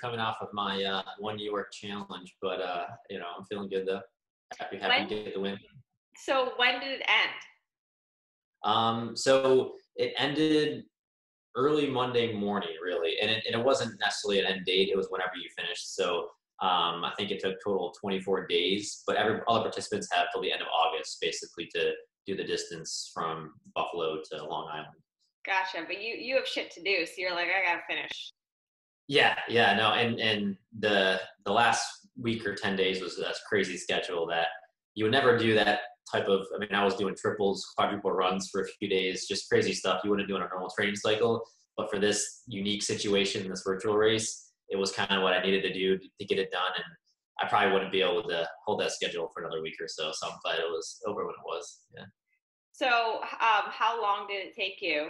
coming off of my uh, one New York challenge, but uh, you know I'm feeling good though. Happy, happy when, to get the win. So when did it end? Um, so it ended early Monday morning, really, and it, and it wasn't necessarily an end date. It was whenever you finished. So um, I think it took total 24 days, but every all the participants have till the end of August, basically, to do the distance from Buffalo to Long Island. Gotcha, but you you have shit to do, so you're like, I gotta finish. Yeah, yeah, no, and and the the last week or ten days was a crazy schedule that you would never do that type of. I mean, I was doing triples, quadruple runs for a few days, just crazy stuff you wouldn't do in a normal training cycle. But for this unique situation, this virtual race, it was kind of what I needed to do to get it done, and I probably wouldn't be able to hold that schedule for another week or so. So I'm glad it was over when it was. Yeah. So, um, how long did it take you?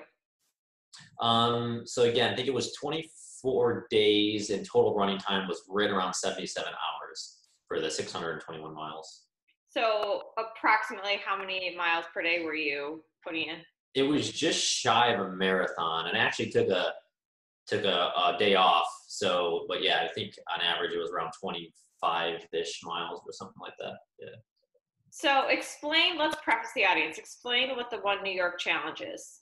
Um, so again, I think it was 24 four days and total running time was right around 77 hours for the 621 miles. So approximately how many miles per day were you putting in? It was just shy of a marathon and I actually took a took a, a day off. So but yeah, I think on average it was around 25-ish miles or something like that. Yeah. So explain, let's preface the audience, explain what the One New York Challenge is.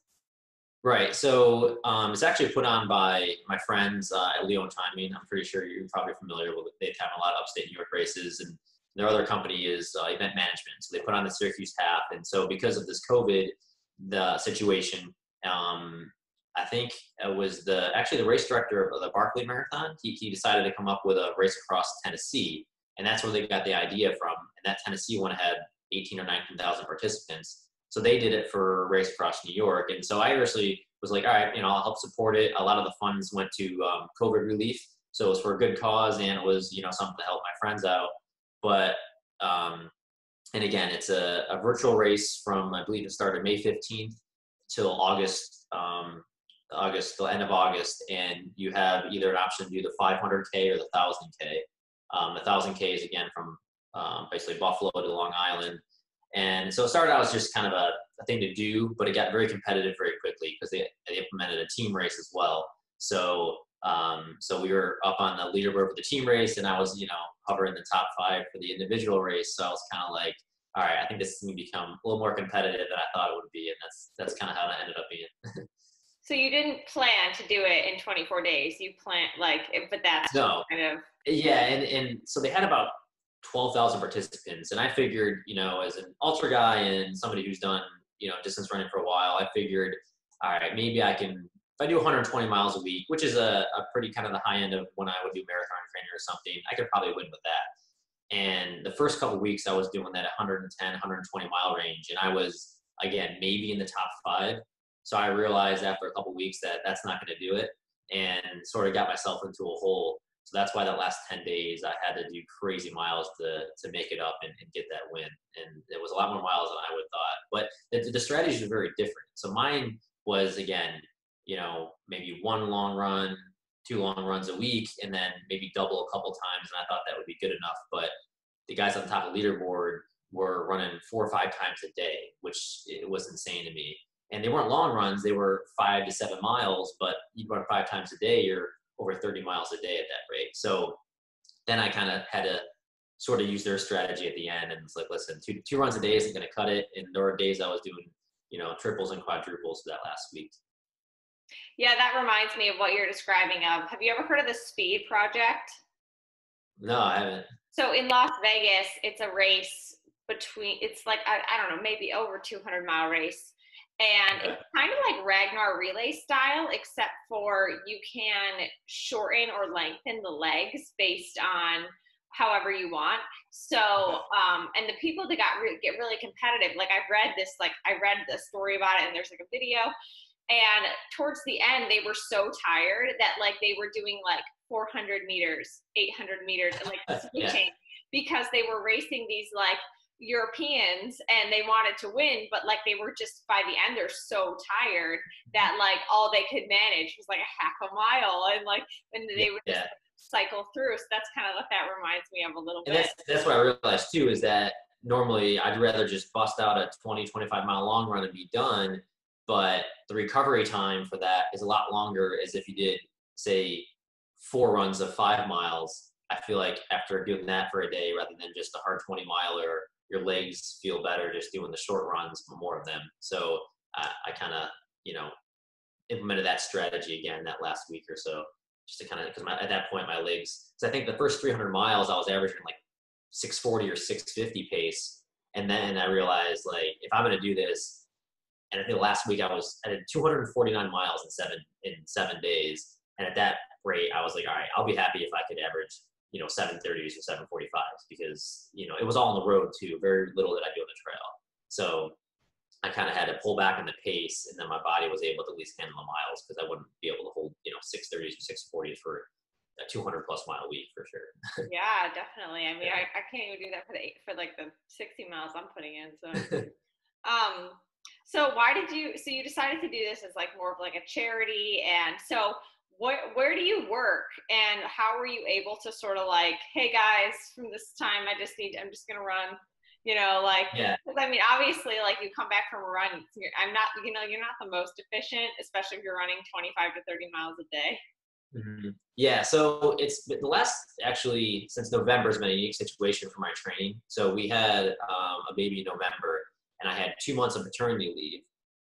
Right. So um, it's actually put on by my friends uh, at Leone Timing. I'm pretty sure you're probably familiar with it. They've had a lot of upstate New York races, and their other company is uh, Event Management. So they put on the Syracuse Half, and so because of this COVID the situation, um, I think it was the actually the race director of the Barkley Marathon. He, he decided to come up with a race across Tennessee, and that's where they got the idea from. And that Tennessee one had 18 or 19,000 participants. So they did it for Race Across New York. And so I actually was like, all right, you know, I'll help support it. A lot of the funds went to um, COVID relief. So it was for a good cause and it was, you know, something to help my friends out. But, um, and again, it's a, a virtual race from, I believe it started May 15th till August, um, August, the end of August. And you have either an option to do the 500K or the 1000K. Um, the 1000K is again from um, basically Buffalo to Long Island. And so it started out as just kind of a, a thing to do, but it got very competitive very quickly because they, they implemented a team race as well. So um, so we were up on the leaderboard for the team race, and I was you know hovering the top five for the individual race. So I was kind of like, all right, I think this is going to become a little more competitive than I thought it would be, and that's that's kind of how it ended up being. so you didn't plan to do it in 24 days. You plan like, but that's no. kind of yeah, and and so they had about 12,000 participants. And I figured, you know, as an ultra guy and somebody who's done, you know, distance running for a while, I figured, all right, maybe I can, if I do 120 miles a week, which is a, a pretty kind of the high end of when I would do marathon training or something, I could probably win with that. And the first couple weeks I was doing that 110, 120 mile range. And I was, again, maybe in the top five. So I realized after a couple weeks that that's not going to do it and sort of got myself into a hole so that's why that last 10 days I had to do crazy miles to, to make it up and, and get that win. And it was a lot more miles than I would thought. But the, the strategies are very different. So mine was, again, you know, maybe one long run, two long runs a week, and then maybe double a couple times. And I thought that would be good enough. But the guys on the top of the leaderboard were running four or five times a day, which it was insane to me. And they weren't long runs; they were five to seven miles. But you run five times a day, you're over 30 miles a day at that rate. So then I kind of had to sort of use their strategy at the end and it's like, listen, two, two runs a day isn't going to cut it. And there were days I was doing, you know, triples and quadruples that last week. Yeah, that reminds me of what you're describing of. Have you ever heard of the Speed Project? No, I haven't. So in Las Vegas, it's a race between, it's like, I, I don't know, maybe over 200 mile race and it's kind of like Ragnar relay style, except for you can shorten or lengthen the legs based on however you want. So, um, and the people that got re- get really competitive, like I've read this, like I read the story about it, and there's like a video. And towards the end, they were so tired that like they were doing like 400 meters, 800 meters, and like switching yeah. because they were racing these like Europeans and they wanted to win, but like they were just by the end they're so tired that mm-hmm. like all they could manage was like a half a mile and like and they would just yeah. cycle through. So that's kind of what that reminds me of a little and bit. That's that's what I realized too is that normally I'd rather just bust out a 20, 25 mile long run and be done. But the recovery time for that is a lot longer as if you did, say, four runs of five miles. I feel like after doing that for a day rather than just a hard 20 miler, your legs feel better just doing the short runs, more of them. So uh, I kind of, you know, implemented that strategy again that last week or so, just to kind of because at that point my legs. So I think the first 300 miles I was averaging like 640 or 650 pace, and then I realized like if I'm going to do this, and I think last week I was I did 249 miles in seven in seven days, and at that rate I was like, all right, I'll be happy if I could average you know 730s or 745s because you know it was all on the road too. Very little that I do on the trail, so I kind of had to pull back on the pace, and then my body was able to at least handle the miles because I wouldn't be able to hold you know 630s or 640s for a 200 plus mile week for sure. yeah, definitely. I mean, yeah. I, I can't even do that for the for like the 60 miles I'm putting in. So, um, so why did you? So you decided to do this as like more of like a charity, and so where where do you work, and how were you able to sort of like, hey guys, from this time I just need, I'm just gonna run you know like yeah. i mean obviously like you come back from a run i'm not you know you're not the most efficient especially if you're running 25 to 30 miles a day. Mm-hmm. yeah so it's the last actually since november has been a unique situation for my training. So we had um, a baby in november and i had two months of paternity leave.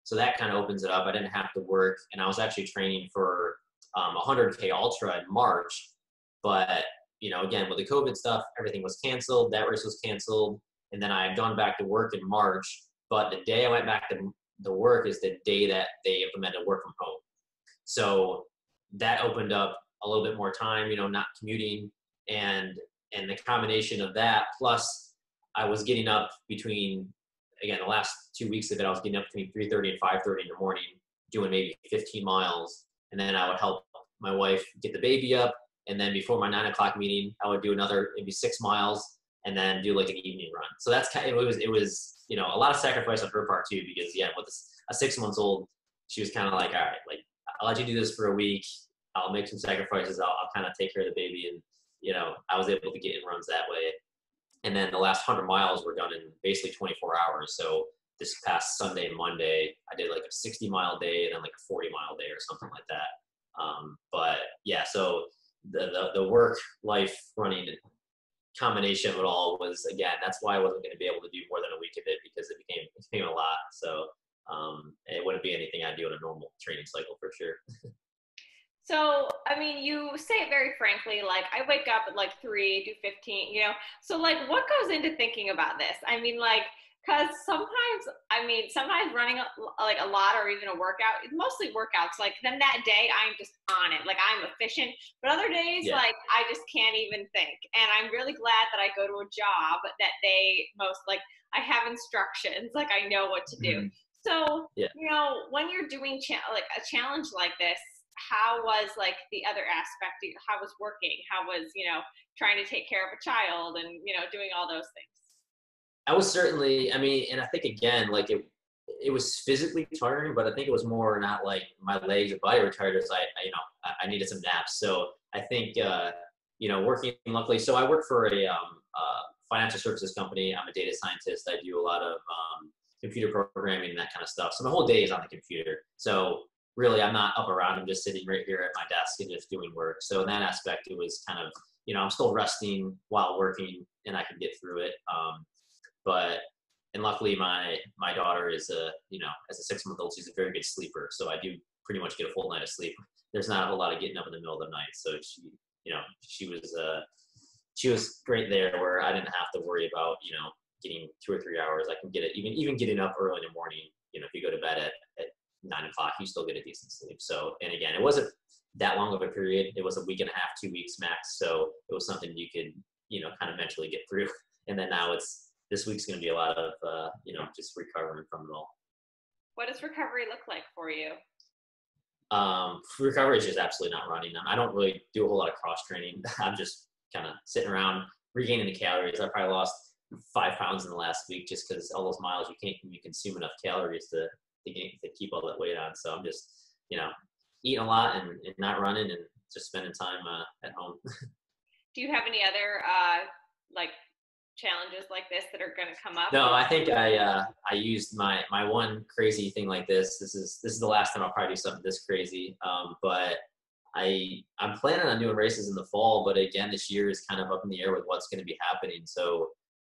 So that kind of opens it up. I didn't have to work and i was actually training for um, 100k ultra in march but you know again with the covid stuff everything was canceled that race was canceled and then I had gone back to work in March. But the day I went back to the work is the day that they implemented work from home. So that opened up a little bit more time, you know, not commuting and and the combination of that plus I was getting up between again the last two weeks of it I was getting up between 3:30 and 5:30 in the morning doing maybe 15 miles and then I would help my wife get the baby up. And then before my nine o'clock meeting I would do another maybe six miles and then do like an evening run. So that's kind of, it was it was you know a lot of sacrifice on her part too because yeah with a six months old she was kind of like all right like I'll let you do this for a week. I'll make some sacrifices. I'll, I'll kind of take care of the baby. And you know I was able to get in runs that way. And then the last 100 miles were done in basically 24 hours. So this past Sunday and Monday I did like a 60 mile day and then like a 40 mile day or something like that um, but yeah so the, the, the work life running combination of it all was again that's why I wasn't going to be able to do more than a week of it because it became it became a lot. So um, it wouldn't be anything I'd do in a normal training cycle for sure. So, I mean, you say it very frankly, like I wake up at like three, do 15, you know? So like what goes into thinking about this? I mean, like, because sometimes i mean sometimes running a, like a lot or even a workout mostly workouts like then that day i'm just on it like i'm efficient but other days yeah. like i just can't even think and i'm really glad that i go to a job that they most like i have instructions like i know what to do mm-hmm. so yeah. you know when you're doing cha- like a challenge like this how was like the other aspect how was working how was you know trying to take care of a child and you know doing all those things I was certainly, I mean, and I think again, like it, it was physically tiring, but I think it was more not like my legs or body were tired. As I, I, you know, I, I, needed some naps. So I think, uh, you know, working luckily. So I work for a um, uh, financial services company. I'm a data scientist. I do a lot of um, computer programming and that kind of stuff. So my whole day is on the computer. So really, I'm not up around. I'm just sitting right here at my desk and just doing work. So in that aspect, it was kind of, you know, I'm still resting while working, and I can get through it. Um, but and luckily my my daughter is a you know as a six month old she's a very good sleeper so i do pretty much get a full night of sleep. There's not a lot of getting up in the middle of the night so she you know she was uh she was great there where i didn't have to worry about you know getting two or three hours. I can get it even even getting up early in the morning you know if you go to bed at, at nine o'clock you still get a decent sleep. So and again it wasn't that long of a period. It was a week and a half two weeks max so it was something you could you know kind of mentally get through. And then now it's this week's going to be a lot of uh, you know just recovering from it all. What does recovery look like for you? Um, recovery is just absolutely not running. I don't really do a whole lot of cross training. I'm just kind of sitting around regaining the calories. I probably lost five pounds in the last week just because all those miles you can't you consume enough calories to to, gain, to keep all that weight on. So I'm just you know eating a lot and, and not running and just spending time uh, at home. do you have any other uh, like challenges like this that are going to come up? No, I think I uh, I used my my one crazy thing like this. This is this is the last time I'll probably do something this crazy. Um, but I I'm planning on doing races in the fall, but again, this year is kind of up in the air with what's going to be happening. So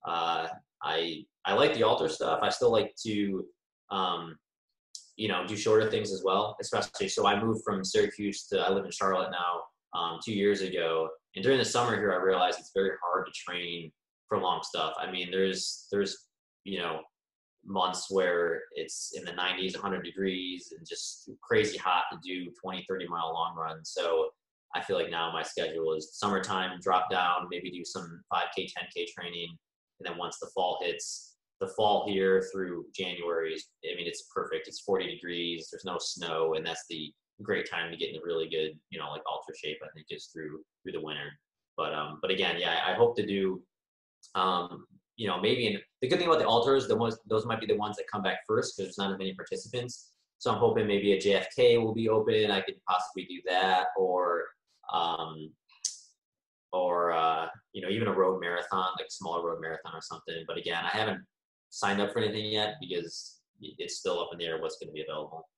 uh, I I like the ultra stuff. I still like to um, you know do shorter things as well, especially. So I moved from Syracuse to I live in Charlotte now um, two years ago, and during the summer here, I realized it's very hard to train for long stuff. I mean, there's there's you know months where it's in the 90s 100 degrees and just crazy hot to do 20 30 mile long runs. So i feel like now my schedule is summertime drop down maybe do some 5k 10k training. And then once the fall hits the fall here through january is i mean it's perfect. It's 40 degrees there's no snow and that's the great time to get into really good you know like ultra shape i think is through through the winter. But um but again yeah i hope to do um you know, maybe in, the good thing about the ultras, the ones those might be the ones that come back first because there's not as many participants. So I'm hoping maybe a JFK will be open. I could possibly do that, or um, or uh, you know, even a road marathon, like a smaller road marathon or something. But again, I haven't signed up for anything yet because it's still up in the air what's going to be available.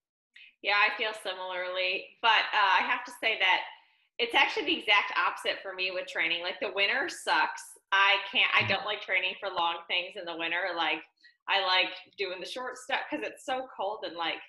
Yeah, I feel similarly, but uh, I have to say that it's actually the exact opposite for me with training. Like the winter sucks I can't, I don't like training for long things in the winter. Like, I like doing the short stuff because it's so cold and like,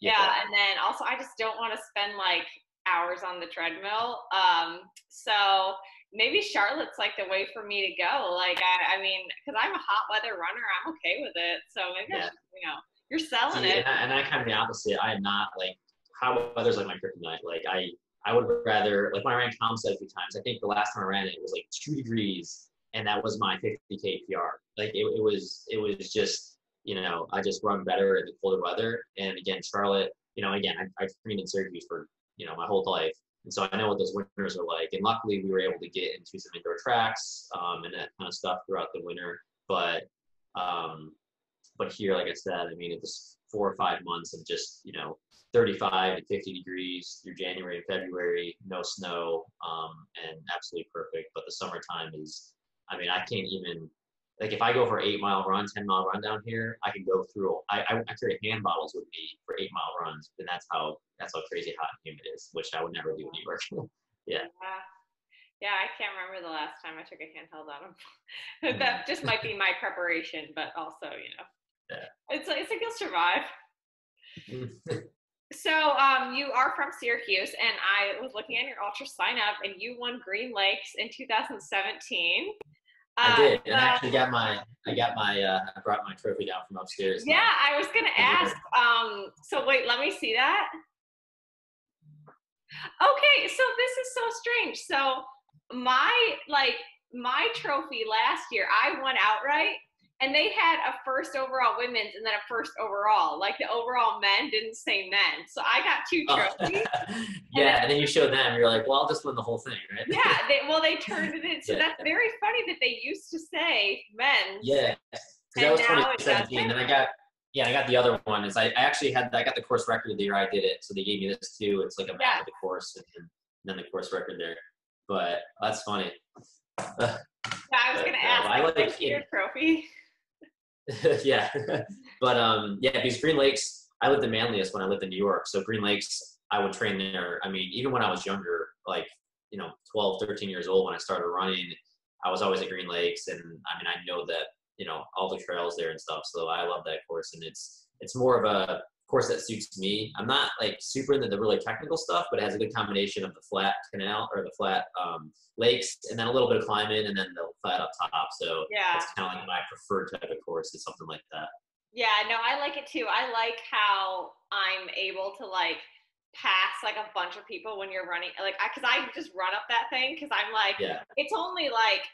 yeah. yeah. And then also, I just don't want to spend like hours on the treadmill. Um, so maybe Charlotte's like the way for me to go. Like, I, I mean, because I'm a hot weather runner, I'm okay with it. So maybe, yeah. should, you know, you're selling it. And I, kind of the opposite. I am not like hot weather's like my kryptonite. Like I, I would rather like when I ran Caumsett a few times. I think the last time I ran it, it was like two degrees and that was my 50k PR. Like it, it was, it was just, you know, I just run better in the colder weather. And again, Charlotte, you know, again, I, I've trained in Syracuse for, you know, my whole life. And so I know what those winters are like. And luckily we were able to get into some indoor tracks um, and that kind of stuff throughout the winter. But, um, but here, like I said, I mean, it was four or five months of just, you know, 35 to 50 degrees through January and February, no snow, um, and absolutely perfect. But the summertime is I mean, I can't even like if I go for eight mile run, ten mile run down here, I can go through. I, I, I carry hand bottles with me for eight mile runs, and that's how that's how crazy hot and humid is, which I would never do in New York. yeah. yeah. Yeah, I can't remember the last time I took a handheld on them. that just might be my preparation, but also, you know, yeah. it's like it's like you'll survive. so um, you are from Syracuse, and I was looking at your UltraSignup, and you won Green Lakes in 2017. I did, and I actually got my I got my uh, I brought my trophy down from upstairs. Yeah, I was gonna ask. Um, so wait, let me see that. Okay, so this is so strange. So my like my trophy last year, I won outright, and they had a first overall women's and then a first overall. Like the overall men didn't say men, so I got two oh. trophies. Oh. yeah, and then, and then, you show them. You're like, well, I'll just win the whole thing, right? yeah. They, well, they turned it into. Yeah. That's very funny that they used to say men. Yeah, that was 2017. And I got yeah, I got the other one. Is I, I actually had I got the course record the year I did it, so they gave me this too. It's like a map yeah. of the course and then the course record there. But that's funny. yeah, I was gonna uh, ask. I like your trophy. yeah, but um, yeah, because Green Lakes, I lived in Manlius when I lived in New York, so Green Lakes, I would train there. I mean, even when I was younger, like you know, 12, 13 years old, when I started running, I was always at Green Lakes, and I mean, I know that you know all the trails there and stuff. So I love that course, and it's it's more of a course that suits me. I'm not like super into the really technical stuff, but it has a good combination of the flat canal or the flat um, lakes, and then a little bit of climbing, and then the flat up top. So yeah, it's kind of like my preferred type of course is something like that. Yeah, no, I like it too. I like how I'm able to like pass like a bunch of people when you're running like I cuz I just run up that thing cuz I'm like yeah. it's only like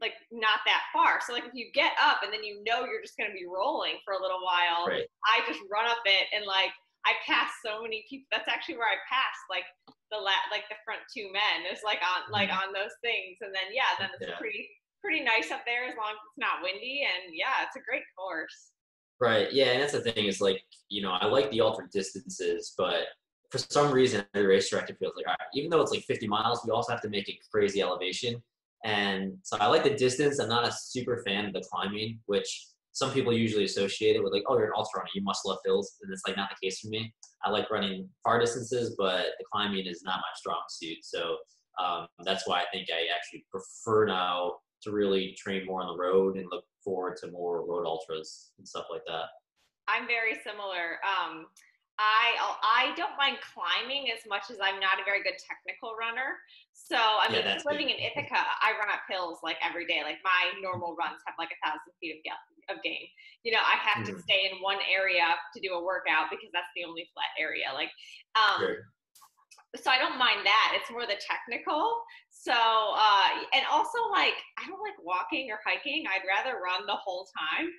like not that far. So like if you get up and then you know you're just going to be rolling for a little while, right. I just run up it and like I pass so many people. That's actually where I passed like the la- like the front two men is like on like mm-hmm. on those things and then yeah, then it's yeah. pretty pretty nice up there as long as it's not windy and yeah, it's a great course. Right. Yeah, and that's the thing is like, you know, I like the ultra distances, but for some reason, every race director feels like, all right, even though it's like 50 miles, we also have to make it crazy elevation. And so I like the distance. I'm not a super fan of the climbing, which some people usually associate it with like, oh, you're an ultra runner, you must love hills, and it's like not the case for me. I like running far distances, but the climbing is not my strong suit. So um, that's why I think I actually prefer now to really train more on the road and look forward to more road ultras and stuff like that. I'm very similar. Um, I I don't mind climbing as much as I'm not a very good technical runner. So I mean, yeah, living good. in Ithaca, I run up hills like every day. Like my normal runs have like a thousand feet of, of gain. You know, I have mm-hmm. to stay in one area to do a workout because that's the only flat area. Like, um, sure. so I don't mind that. It's more the technical. So uh, and also like I don't like walking or hiking. I'd rather run the whole time.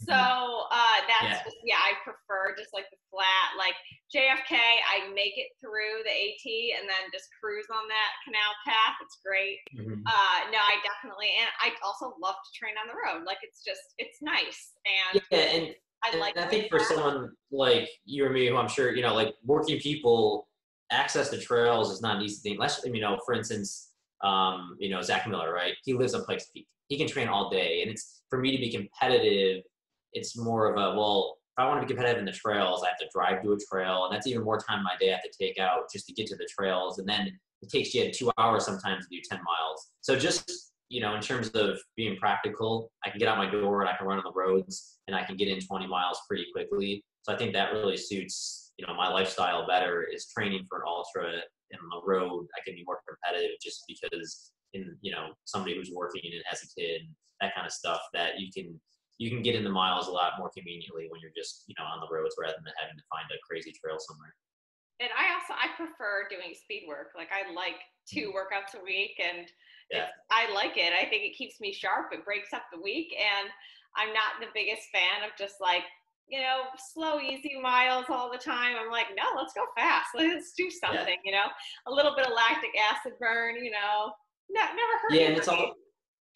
So mm-hmm. uh, that's yeah. Just, yeah, I prefer just like the flat, like JFK. I make it through the AT and then just cruise on that canal path. It's great. Mm-hmm. Uh, no, I definitely, and I also love to train on the road. Like it's just, it's nice. And yeah, and I like. I think for that. someone like you or me, who I'm sure you know, like working people, access to trails is not an easy thing. Let's you know, for instance, um, you know Zach Miller, right? He lives on Pikes Peak. He can train all day, and it's for me to be competitive it's more of a well if i want to be competitive in the trails i have to drive to a trail and that's even more time my day i have to take out just to get to the trails and then it takes you two hours sometimes to do 10 miles. So just you know in terms of being practical i can get out my door and i can run on the roads and i can get in 20 miles pretty quickly. So i think that really suits you know my lifestyle better is training for an ultra on the road i can be more competitive just because in you know somebody who's working and has a kid that kind of stuff that you can you can get in the miles a lot more conveniently when you're just you know on the roads rather than having to find a crazy trail somewhere. And i also i prefer doing speed work. Like i like two mm-hmm. workouts a week and yeah. i like it. I think it keeps me sharp. It breaks up the week and i'm not the biggest fan of just like you know slow easy miles all the time. I'm like no let's go fast. Let's do something yeah. you know? A little bit of lactic acid burn you know? No, never heard yeah and it's all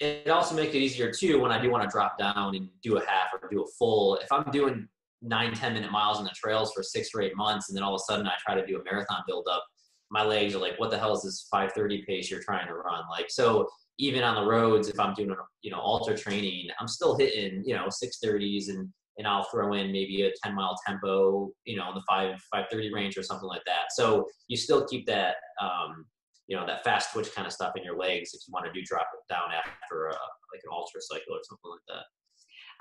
it also makes it easier too when I do want to drop down and do a half or do a full. If I'm doing nine, 10 minute miles on the trails for six or eight months, and then all of a sudden I try to do a marathon build up, my legs are like, what the hell is this 530 pace you're trying to run? Like, so even on the roads, if I'm doing, you know, ultra training, I'm still hitting, you know, 630s and, and I'll throw in maybe a 10 mile tempo, you know, in the five, 530 range or something like that. So you still keep that, um, you know that fast twitch kind of stuff in your legs if you want to do drop it down after a, like an ultra cycle or something like that.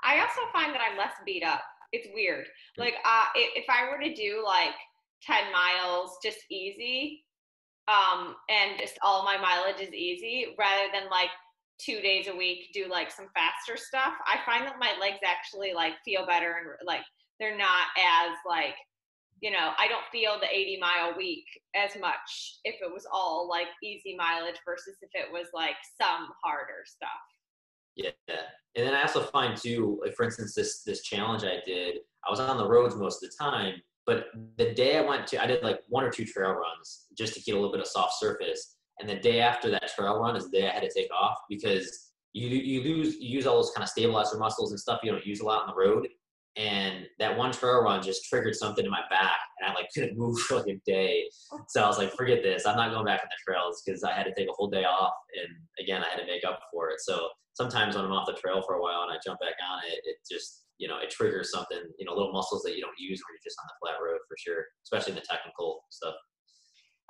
I also find that I'm less beat up. It's weird. Mm. Like uh, if I were to do like 10 miles just easy, um, and just all my mileage is easy, rather than like two days a week do like some faster stuff, I find that my legs actually like feel better and like they're not as like you know, I don't feel the 80 mile week as much if it was all like easy mileage versus if it was like some harder stuff. Yeah. And then I also find too, like for instance, this this challenge I did, I was on the roads most of the time, but the day I went to I did like one or two trail runs just to get a little bit of soft surface. And the day after that trail run is the day I had to take off because you you lose you use all those kind of stabilizer muscles and stuff you don't use a lot on the road and that one trail run just triggered something in my back and i like couldn't move for like a day. So i was like forget this. I'm not going back on the trails because i had to take a whole day off and again i had to make up for it. So sometimes when i'm off the trail for a while and i jump back on it it just you know it triggers something you know little muscles that you don't use when you're just on the flat road for sure especially in the technical stuff.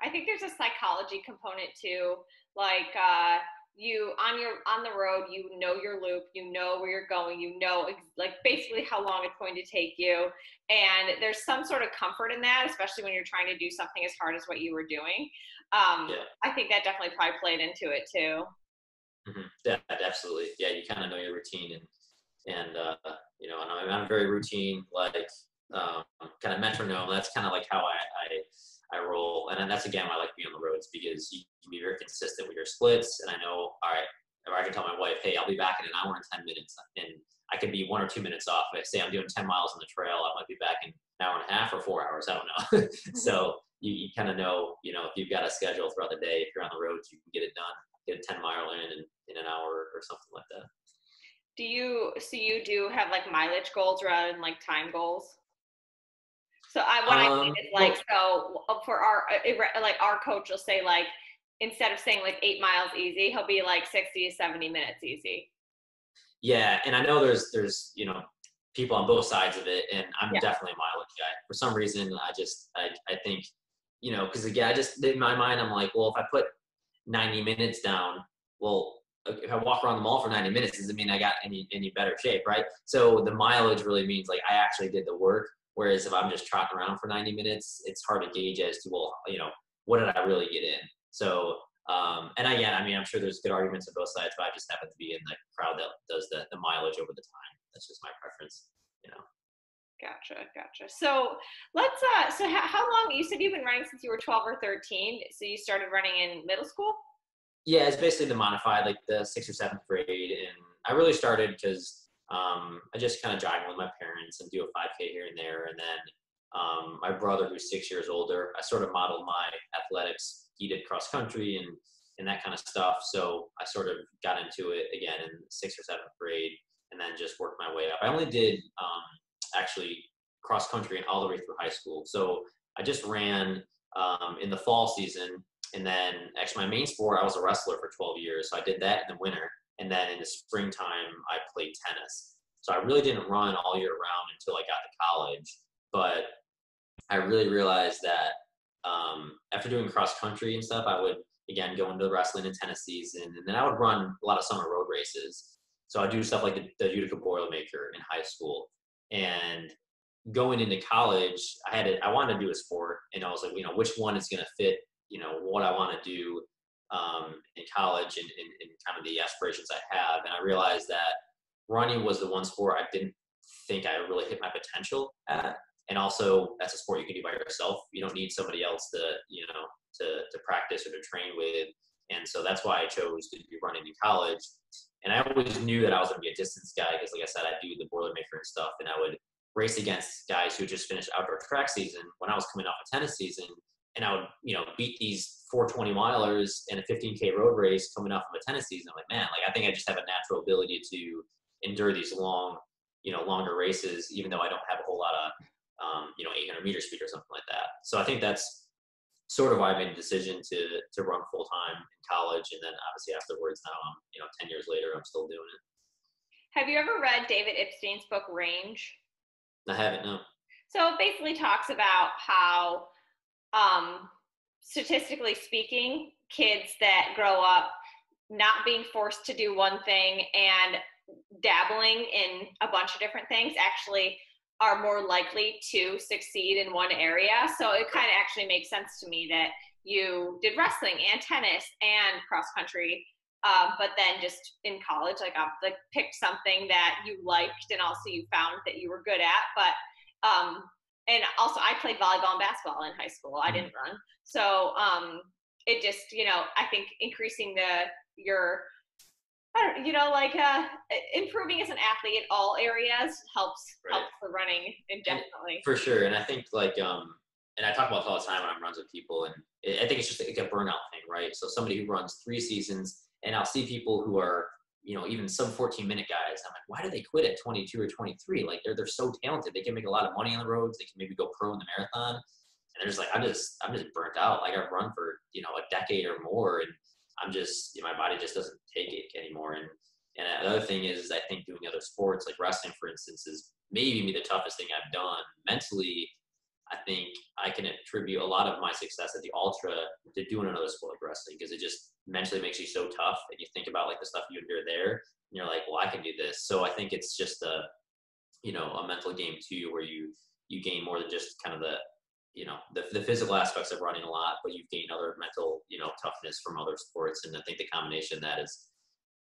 I think there's a psychology component too like uh you on your on the road you know your loop you know where you're going you know like basically how long it's going to take you. And there's some sort of comfort in that especially when you're trying to do something as hard as what you were doing. Um, yeah. i think that definitely probably played into it too. Mm-hmm. yeah absolutely. Yeah you kind of know your routine and and uh, you know and I'm, I'm very routine like um, kind of metronome. That's kind of like how I, I I roll. And then that's again why I like being on the roads because you can be very consistent with your splits. And I know, all right, or I can tell my wife, hey, I'll be back in an hour and 10 minutes. And I can be one or two minutes off. If I say I'm doing 10 miles on the trail, I might be back in an hour and a half or four hours. I don't know. Mm-hmm. so you, you kind of know, you know, if you've got a schedule throughout the day, if you're on the roads, you can get it done, get a 10 mile in in, in an hour or something like that. Do you, so you do have like mileage goals rather than like time goals? So I what um, I mean is like so uh, for our uh, like our coach will say like instead of saying like eight miles easy, he'll be like 60 to 70 minutes easy. Yeah, and I know there's there's you know people on both sides of it, and I'm Yeah. definitely a mileage guy. For some reason, I just I I think you know because again, I just in my mind I'm like, well, if I put 90 minutes down, well, if I walk around the mall for 90 minutes, doesn't mean I got any any better shape, right? So the mileage really means like I actually did the work. Whereas if I'm just trotting around for 90 minutes, it's hard to gauge as to well, you know, what did I really get in? So um, and again, I mean, I'm sure there's good arguments on both sides, but I just happen to be in the crowd that does the, the mileage over the time. That's just my preference, you know. Gotcha, gotcha. So let's. uh So how, how long? You said you've been running since you were 12 or 13. So you started running in middle school. Yeah, it's basically the modified, like the sixth or seventh grade, and I really started because um, I just kind of jogging with my parents and do a 5K here and there, and then um, my brother, who's six years older, I sort of modeled my athletics. He did cross country and and that kind of stuff, so I sort of got into it again in sixth or seventh grade, and then just worked my way up. I only did um, actually cross country and all the way through high school, so I just ran um, in the fall season and then actually my main sport, I was a wrestler for 12 years. So I did that in the winter. And then in the springtime, I played tennis. So I really didn't run all year round until I got to college. But I really realized that um, after doing cross country and stuff, I would again go into the wrestling and tennis season. And then I would run a lot of summer road races. So I do stuff like the, the Utica Boilermaker in high school. And going into college, I had to, I wanted to do a sport. And I was like, you know, which one is going to fit you know what I want to do um, in college and, and, and, kind of the aspirations I have. And I realized that running was the one sport I didn't think I really hit my potential at. And also, that's a sport you can do by yourself. You don't need somebody else to you know to to practice or to train with. And so that's why I chose to do running in college. And I always knew that I was going to be a distance guy because, like I said, I do the Boilermaker and stuff, and I would race against guys who just finished outdoor track season when I was coming off a tennis season and I would, you know, beat these 420 milers in a 15k road race coming off of a tennis season. I'm like, man, like I think I just have a natural ability to endure these long, you know, longer races, even though I don't have a whole lot of, um, you know, 800 meter speed or something like that. So I think that's sort of why I made the decision to to run full time in college, and then obviously afterwards, now I'm, you know, 10 years later, I'm still doing it. Have you ever read David Epstein's book Range? I haven't, no. So it basically talks about how, um, statistically speaking, kids that grow up not being forced to do one thing and dabbling in a bunch of different things actually are more likely to succeed in one area. So it kind of actually makes sense to me that you did wrestling and tennis and cross country. Um, but then just in college, like I like picked something that you liked and also you found that you were good at. But um, and also I played volleyball and basketball in high school. I didn't run, so um, it just you know I think increasing the your I don't you know like uh, improving as an athlete in all areas helps Right. helps the running indefinitely. For sure, and I think like um, and I talk about this all the time when I'm runs with people, and I I think it's just like a burnout thing, right? So somebody who runs three seasons, and I'll see people who are you know even sub 14 minute guys. I'm like, why do they quit at 22 or 23? Like they're they're so talented, they can make a lot of money on the roads, they can maybe go pro in the marathon, and they're just like, I'm just I'm just burnt out. Like I've run for you know a decade or more, and I'm just you know, my body just doesn't take it anymore, and and another thing is, is I think doing other sports like wrestling, for instance, is maybe the toughest thing I've done mentally. I think I can attribute a lot of my success at the ultra to doing another sport like wrestling because it just mentally makes you so tough and you think about like the stuff you endure there and you're like, well, I can do this. So I think it's just a, you know, a mental game too, where you you gain more than just kind of the, you know, the the physical aspects of running a lot, but you've gained other mental, you know, toughness from other sports, and I think the combination that has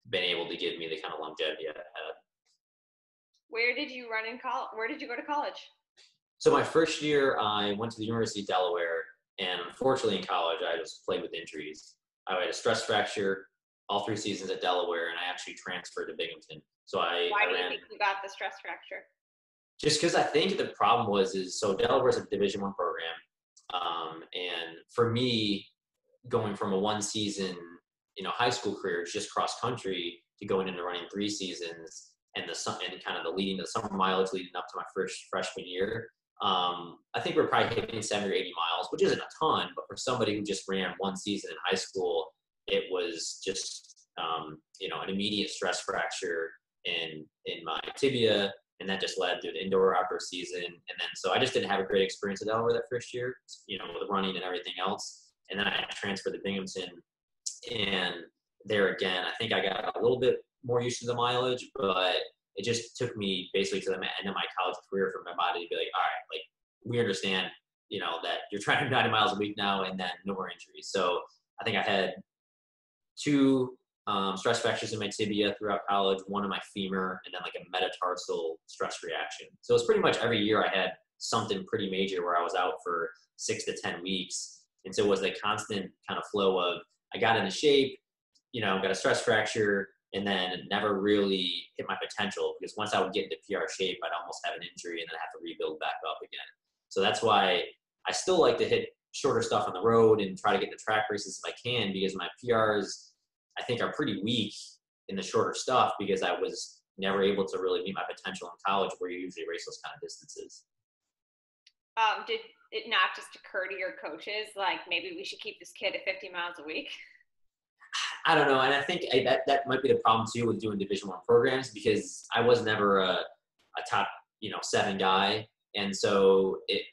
been able to give me the kind of longevity I had. Where did you run in college? Where did you go to college? So my first year, I went to the University of Delaware, and unfortunately in college, I just played with injuries. I had a stress fracture all three seasons at Delaware, and I actually transferred to Binghamton. So I, Why I do you think you got the stress fracture? just because I think the problem was is so Delaware's a Division One program, um, and for me, going from a one season, you know, high school career just cross country to going into running three seasons and the and kind of the leading the summer mileage leading up to my first freshman year. Um, I think we're probably hitting 70 or 80 miles, which isn't a ton, but for somebody who just ran one season in high school, it was just um, you know an immediate stress fracture in in my tibia, and that just led to the indoor outdoor season. And then so I just didn't have a great experience at Delaware that first year, you know, with running and everything else. And then I transferred to Binghamton, and there again, I think I got a little bit more used to the mileage, but it just took me basically to the end of my college career for my body to be like, all right, like we understand, you know, that you're trying to 90 miles a week now and then no more injuries. So I think I had two um, stress fractures in my tibia throughout college, one in my femur, and then like a metatarsal stress reaction. So it's pretty much every year I had something pretty major where I was out for six to 10 weeks. And so it was a constant kind of flow of I got into shape, you know, got a stress fracture, and then never really hit my potential because once I would get into PR shape, I'd almost have an injury and then have to rebuild back up again. So that's why I still like to hit shorter stuff on the road and try to get the track races if I can because my PRs I think are pretty weak in the shorter stuff because I was never able to really meet my potential in college where you usually race those kind of distances. Um, did it not just occur to your coaches like maybe we should keep this kid at 50 miles a week? I don't know, and I think I, that that might be the problem too with doing Division One programs because I was never a, a top you know seven guy, and so it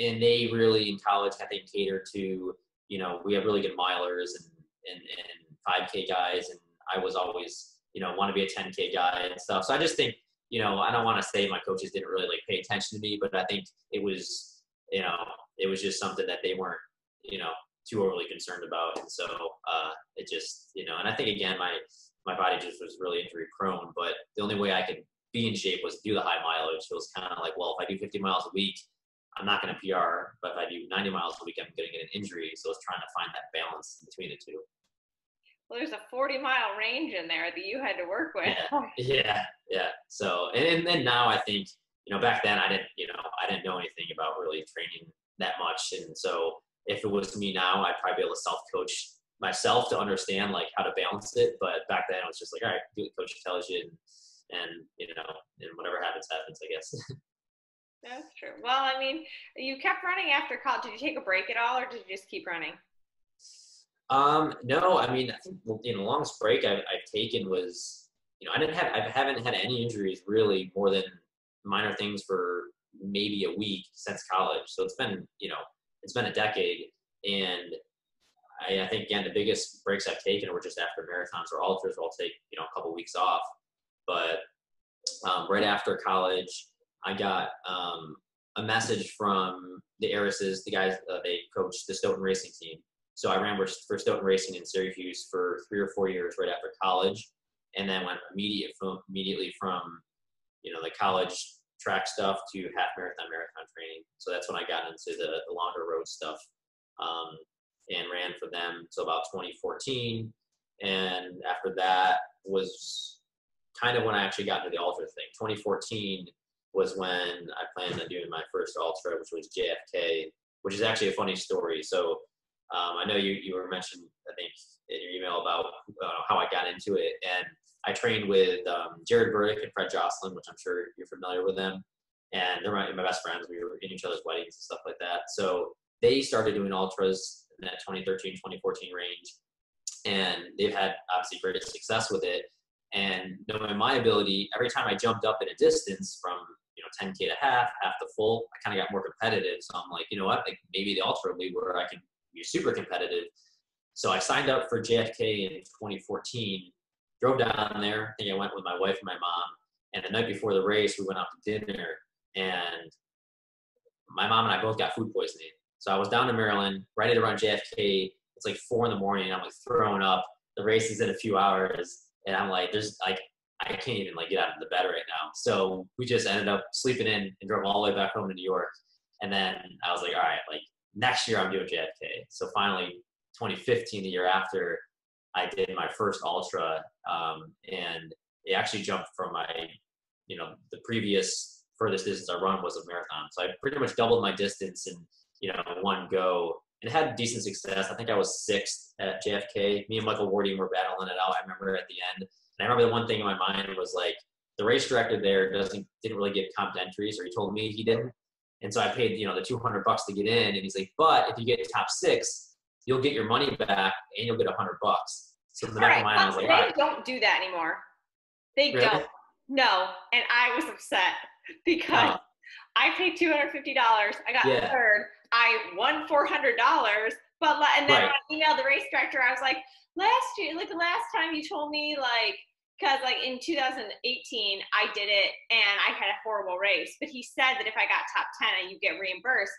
and they really in college I think cater to you know we have really good milers and and, and 5K guys, and I was always you know want to be a 10K guy and stuff. So I just think you know I don't want to say my coaches didn't really like pay attention to me, but I think it was you know it was just something that they weren't you know too overly concerned about, and so uh, it just you know, and I think again my my body just was really injury prone, but the only way I could be in shape was do the high mileage. So it was kind of like, well, if I do 50 miles a week, I'm not going to PR, but if I do 90 miles a week, I'm going to get an injury. So it's trying to find that balance between the two. Well, there's a 40 mile range in there that you had to work with. Yeah, yeah, yeah. So, and then now I think, you know, back then I didn't, you know, I didn't know anything about really training that much. And so if it was me now, I'd probably be able to self coach myself to understand like how to balance it. But back then, I was just like, all right, do what coach tells you, and, and you know, and whatever happens, happens. I guess. That's true. Well, I mean, you kept running after college. Did you take a break at all, or did you just keep running? Um, no, I mean, I think you know, the longest break I've, I've taken was, you know, I didn't have, I haven't had any injuries really more than minor things for maybe a week since college. So it's been, you know, it's been a decade, and I, I, think again the biggest breaks I've taken were just after marathons or ultras, where I'll take you know a couple weeks off. But um, right after college, I got um, a message from the Arises, the guys uh, they coached the Stoughton racing team. So I ran for Stoughton Racing in Syracuse for three or four years right after college, and then went immediate from, immediately from you know the college track stuff to half marathon marathon training. So that's when I got into the, the longer road stuff um, and ran for them until about 2014. And after that was kind of when I actually got into the ultra thing. 2014 was when I planned on doing my first ultra, which was JFK, which is actually a funny story. So um, I know you, you were mentioned, I think, in your email about uh, how I got into it. And I trained with um, Jared Burdick and Fred Joslyn, which I'm sure you're familiar with them. And they're my, my best friends. We were in each other's weddings and stuff like that. So they started doing ultras in that 2013, 2014 range. And they've had obviously great success with it. And knowing my ability, every time I jumped up in a distance from you know 10k to half, half to full, I kind of got more competitive. So I'm like, you know what, like maybe the ultra league where I can be super competitive. So I signed up for JFK in 2014 drove down there. I think I went with my wife and my mom. And the night before the race, we went out to dinner, and my mom and I both got food poisoning. So I was down in Maryland, ready to run JFK. It's like four in the morning. I'm like throwing up. The race is in a few hours, and I'm like, there's like, I can't even like get out of the bed right now. So we just ended up sleeping in and drove all the way back home to New York. And then I was like, all right, like next year I'm doing JFK. So finally, 2015, the year after, I did my first ultra, um, and it actually jumped from my, you know, the previous furthest distance I run was a marathon. So I pretty much doubled my distance in, you know, one go, and had decent success. I think I was sixth at JFK. Me and Michael Wardian were battling it out. I remember at the end, and I remember the one thing in my mind was like, the race director there doesn't didn't really give comp entries, or he told me he didn't. And so I paid, you know, the 200 bucks to get in. And he's like, but if you get top six, you'll get your money back and you'll get a hundred bucks. So in the back right, of my mind, I was like, they right. don't do that anymore. They Really? don't. No, and I was upset because. I paid two hundred fifty dollars. I got Yeah. third. I won four hundred dollars. But la- and then Right. when I emailed the race director, I was like, last year, like the last time you told me, like, because like in 2018 I did it and I had a horrible race, but he said that if I got top ten, you get reimbursed.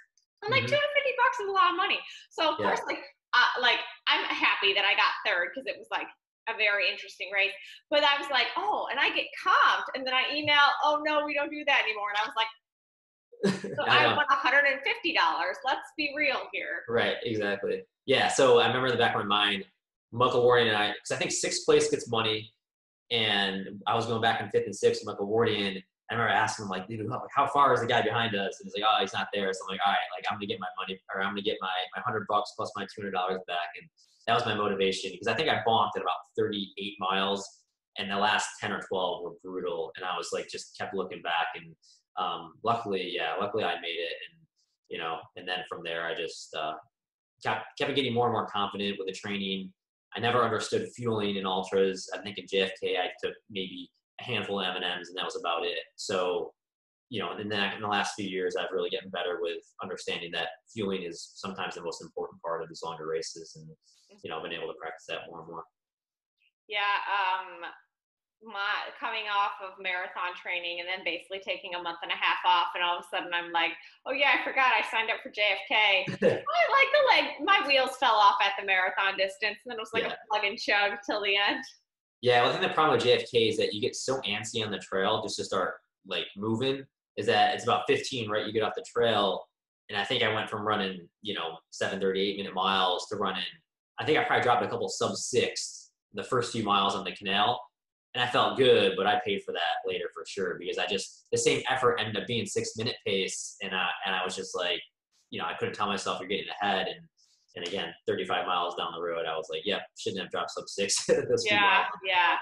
I'm like, Mhm. 250 bucks is a lot of money. So of Yeah. course, like, uh, like I'm happy that I got third because it was like a very interesting race. But I was like, oh, and I get comped, and then I email, oh no, we don't do that anymore. And I was like, so I I won 150 dollars. Let's be real here. Right, exactly. Yeah, so I remember in the back of my mind, Michael Wardian and I, because I think sixth place gets money, and I was going back in fifth and sixth Michael Wardian. I remember asking him, like, dude, how, far is the guy behind us? And he's like, oh, he's not there. So I'm like, all right, like, I'm to get my money, or I'm to get my, my 100 bucks plus my $200 back. And that was my motivation because I think I bonked at about 38 miles, and the last 10 or 12 were brutal. And I was like, just kept looking back. And um, luckily, yeah, luckily I made it. And, you know, and then from there, I just, uh, kept, kept getting more and more confident with the training. I never understood fueling in ultras. I think in JFK I took maybe a handful of M&Ms and that was about it. So, you know, and then in the last few years, I've really gotten better with understanding that fueling is sometimes the most important part of these longer races, and you know, I've been able to practice that more and more. Yeah, um, my coming off of marathon training and then basically taking a month and a half off, and all of a sudden I'm like, oh yeah, I forgot I signed up for JFK. I like the leg, my wheels fell off at the marathon distance, and then it was like Yeah. a plug and chug till the end. Yeah, I think the problem with JFK is that you get so antsy on the trail just to start like moving. Is that it's about 15, right? You get off the trail, and I think I went from running, you know, 7:38 minute miles to running. I think I probably dropped a couple sub six the first few miles on the canal, and I felt good, but I paid for that later for sure because I just the same effort ended up being six minute pace, and I and I was just like, you know, I couldn't tell myself you're getting ahead, and and again, 35 miles down the road, I was like, yep, shouldn't have dropped sub six. Yeah, yeah.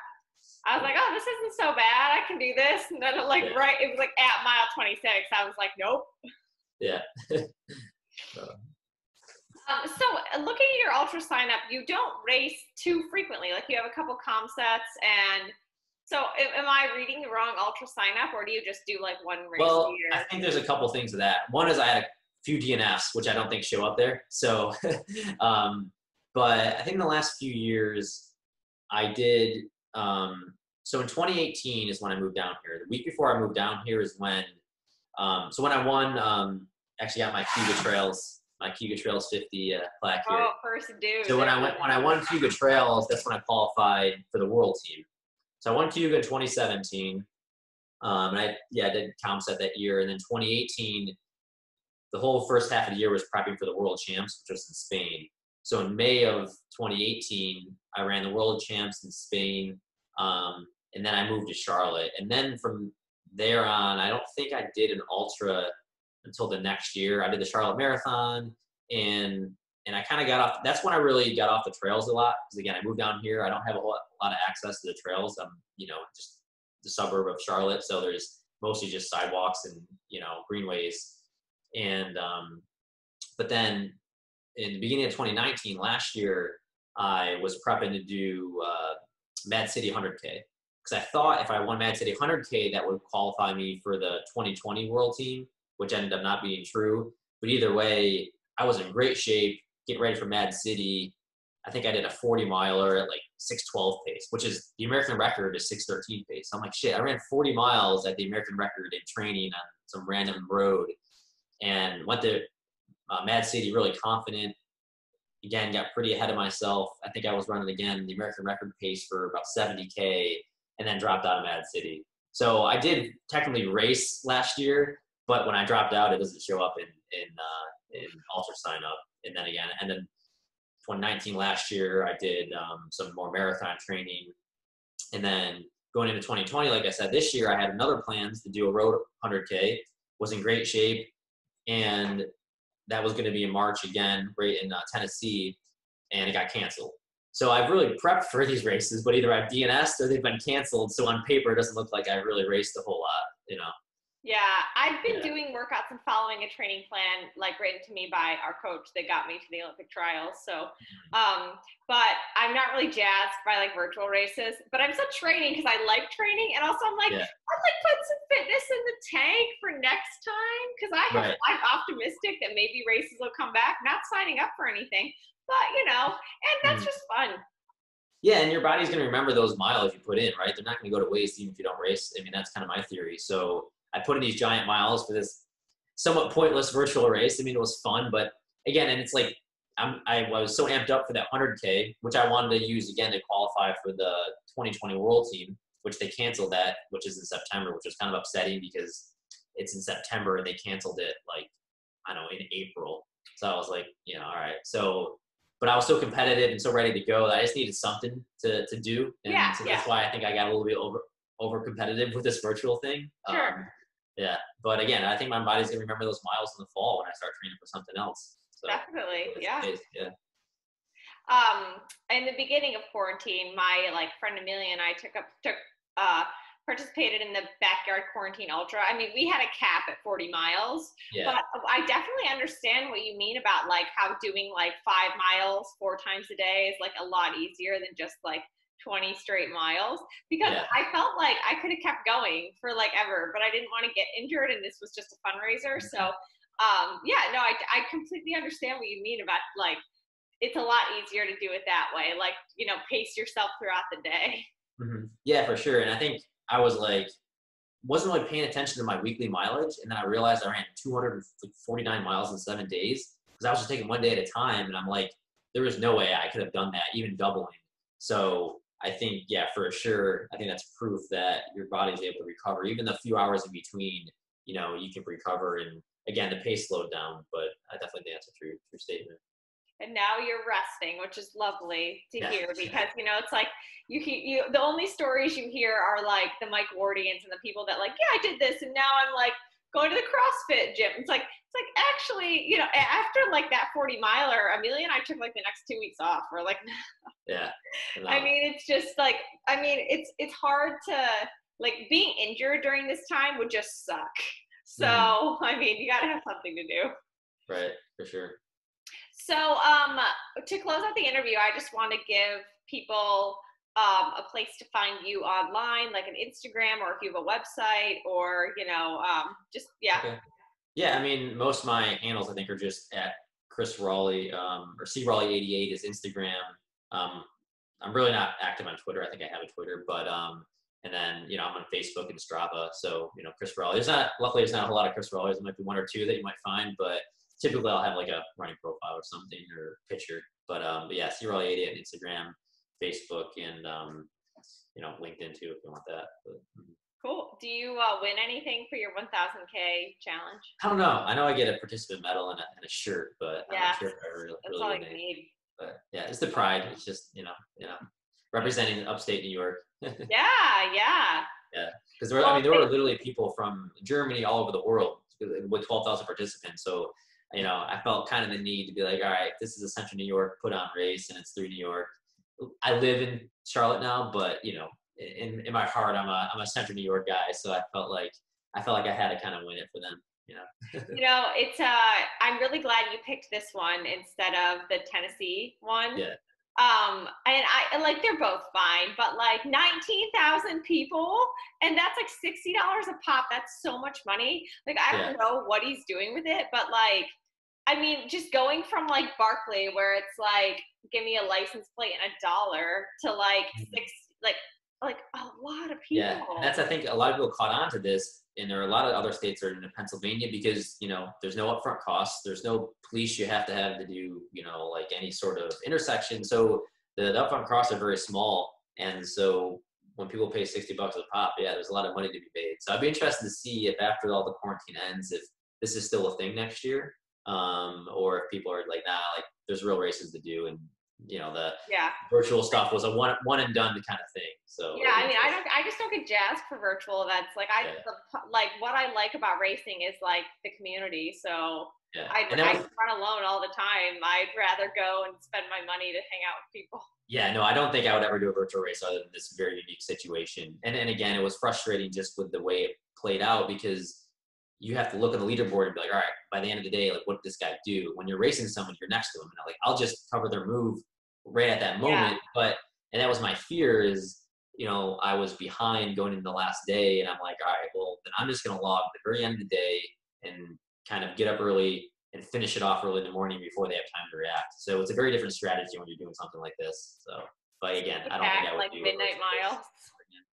I was like, oh, this isn't so bad. I can do this. And then, like, Yeah. right, it was like at mile 26. I was like, nope. Yeah. Um, so, looking at your UltraSignup, you don't race too frequently. Like, you have a couple Caumsetts. And so, am I reading the wrong UltraSignup, or do you just do like one race Well, a year? I think there's a couple things to that. One is I had a few DNFs, which I don't think show up there. So, um, but I think in the last few years, I did. Um, so in 2018 is when I moved down here. The week before I moved down here is when. Um, so when I won, um, actually got my Cayuga Trails, my Cayuga Trails 50 uh, plaque here. oh, first dude. So when I went when I won Cayuga Trails, that's when I qualified for the world team. So I won Cayuga in 2017. Um, and I yeah I did set that year, and then 2018, the whole first half of the year was prepping for the world champs, which was in Spain. So in May of 2018, I ran the world champs in Spain, um, and then I moved to Charlotte. And then from there on, I don't think I did an ultra until the next year. I did the Charlotte Marathon, and and I kind of got off. That's when I really got off the trails a lot. Because again, I moved down here. I don't have a whole, a lot of access to the trails. I'm, you know, just the suburb of Charlotte, so there's mostly just sidewalks and you know greenways. And um, but then in the beginning of 2019, last year, I was prepping to do uh, Mad City 100K because I thought if I won Mad City 100K, that would qualify me for the 2020 World Team, which ended up not being true. But either way, I was in great shape, getting ready for Mad City. I think I did a 40 miler at like 612 pace, which is the American record is 613 pace. So I'm like, shit, I ran 40 miles at the American record in training on some random road and went to uh, Mad City really confident. Again, got pretty ahead of myself. I think I was running again the American record pace for about 70K and then dropped out of Mad City. So I did technically race last year, but when I dropped out, it doesn't show up in, in, uh, in UltraSignup. And then again, and then 2019 last year, I did um, some more marathon training. And then going into 2020, like I said, this year I had another plans to do a road 100K, was in great shape. And that was going to be in March again, right in uh, Tennessee, and it got canceled. So I've really prepped for these races, but either I've DNS'd or they've been canceled. So on paper, it doesn't look like I really raced a whole lot, you know. Yeah, I've been Yeah. doing workouts and following a training plan like written to me by our coach that got me to the Olympic trials. So, um, but I'm not really jazzed by like virtual races. But I'm still training because I like training, and also I'm like, Yeah. I'd like put some fitness in the tank for next time because I have, Right. I'm optimistic that maybe races will come back. Not signing up for anything, but you know, and that's Mhm. just fun. Yeah, and your body's going to remember those miles you put in, right? They're not going to go to waste even if you don't race. I mean, that's kind of my theory. So I put in these giant miles for this somewhat pointless virtual race. I mean, it was fun, but again, and it's like I'm, I was so amped up for that 100K, which I wanted to use again to qualify for the 2020 World Team, which they canceled that, which is in September, which was kind of upsetting because it's in September and they canceled it like, I don't know, in April. So I was like, you know, all right. So but I was so competitive and so ready to go that I just needed something to, to do. And Yeah, so yeah. that's why I think I got a little bit over over competitive with this virtual thing. Sure. Um, yeah. But again, I think my body's gonna remember those miles in the fall when I start training for something else. So Definitely, yeah. it's- yeah. um in the beginning of quarantine my like friend amelia and i took up took uh participated in the backyard quarantine ultra i mean we had a cap at 40 miles Yeah. but i definitely understand what you mean about like how doing like five miles four times a day is like a lot easier than just like 20 straight miles because Yeah. i felt like i could have kept going for like ever but i didn't want to get injured and this was just a fundraiser so um yeah no i, I completely understand what you mean about like it's a lot easier to do it that way. Like, you know, pace yourself throughout the day. Mhm. Yeah, for sure. And I think I was like, wasn't really paying attention to my weekly mileage. And then I realized I ran 249 miles in seven days because I was just taking one day at a time. And I'm like, there was no way I could have done that, even doubling. So I think, yeah, for sure, I think that's proof that your body's able to recover. Even the few hours in between, you know, you can recover. And again, the pace slowed down, but I definitely think that's a true, true statement. And now you're resting, which is lovely to Yeah. hear because, you know, it's like you, you, the only stories you hear are like the Mike Wardians and the people that like, yeah, I did this. And now I'm like going to the CrossFit gym. It's like, it's like actually, you know, after like that 40 miler, Amelia and I took like the next two weeks off. We're like, Yeah. And, I mean, it's just like, I mean, it's it's hard to like being injured during this time would just suck. So I mean, you got to have something to do. right, for sure. So um, to close out the interview, I just want to give people um, a place to find you online, like an Instagram, or if you have a website, or you know, um, just yeah, Okay. Yeah, I mean, most of my handles I think are just at Chris Raleigh um, or C Raleigh eighty eight is Instagram. Um, I'm really not active on Twitter. I think I have a Twitter, but um, and then you know I'm on Facebook and Strava. So you know Chris Raleigh. There's not luckily there's not a whole lot of Chris Raleighs. There might be one or two that you might find, but typically I'll have like a running profile or something or picture. But um, but yeah, C Raleigh eighty eight Instagram, Facebook, and um, you know LinkedIn too if you want that. But, mhm. cool. Do you uh, win anything for your 1000k challenge? I don't know. I know I get a participant medal and a, and a shirt, but I'm Yeah, not sure if I really, That's really all win you need. But yeah, it's the pride. It's just you know, you know, representing upstate New York. Yeah, yeah. Yeah, because there, I mean, there were literally people from Germany all over the world with 12,000 participants. So you know, I felt kind of the need to be like, all right, this is a Central New York put on race, and it's through New York. I live in Charlotte now, but you know, in in my heart, I'm a I'm a Central New York guy. So I felt like I felt like I had to kind of win it for them. You know. You know, it's uh I'm really glad you picked this one instead of the Tennessee one. Yeah. Um and I like they're both fine, but like 19,000 people and that's like $60 a pop. That's so much money. Like I don't know what he's doing with it, but like I mean, just going from like Barkley, where it's like give me a license plate and a dollar to like Mhm. six like like a lot of people. Yeah, and that's I think a lot of people caught on to this, and there are a lot of other states that are in Pennsylvania because you know there's no upfront costs, there's no police you have to have to do you know like any sort of intersection, so the, the upfront costs are very small, and so when people pay sixty bucks a pop, yeah, there's a lot of money to be made. So I'd be interested to see if after all the quarantine ends, if this is still a thing next year, um, or if people are like, nah, like there's real races to do, and you know the yeah. virtual stuff was a one one and done kind of thing. So Yeah, I mean, I don't. I just don't get jazzed for virtual events. Like I, Yeah. the, like what I like about racing is like the community. So Yeah, I, I was, run alone all the time. I'd rather go and spend my money to hang out with people. yeah, no, I don't think I would ever do a virtual race other than this very unique situation. And and again, it was frustrating just with the way it played out because you have to look at the leaderboard and be like, all right, by the end of the day, like what did this guy do? When you're racing someone, you're next to them, and like I'll just cover their move right at that moment. Yeah. But and that was my fear is you know I was behind going into the last day, and I'm like, all right, well then I'm just gonna log at the very end of the day and kind of get up early and finish it off early in the morning before they have time to react. So it's a very different strategy when you're doing something like this. So, but again, I don't think I would like do midnight mile.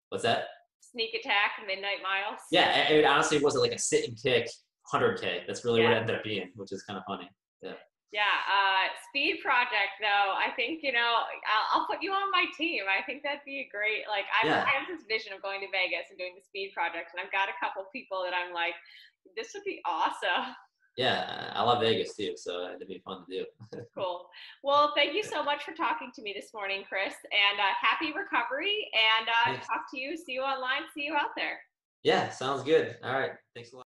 What's that? Sneak attack, midnight miles. Yeah, it, honestly wasn't like a sit and kick 100k. That's really yeah. what it ended up being, which is kind of funny. Yeah. Yeah, uh, speed project though. I think you know I'll, I'll, put you on my team. I think that'd be a great like I, yeah. I have this vision of going to Vegas and doing the speed project, and I've got a couple people that I'm like, this would be awesome. Yeah, I love Vegas too, so it'd be fun to do. cool. Well, thank you so much for talking to me this morning, Chris, and uh, happy recovery. And uh, talk to you. See you online. See you out there. Yeah, sounds good. All right. Thanks a lot.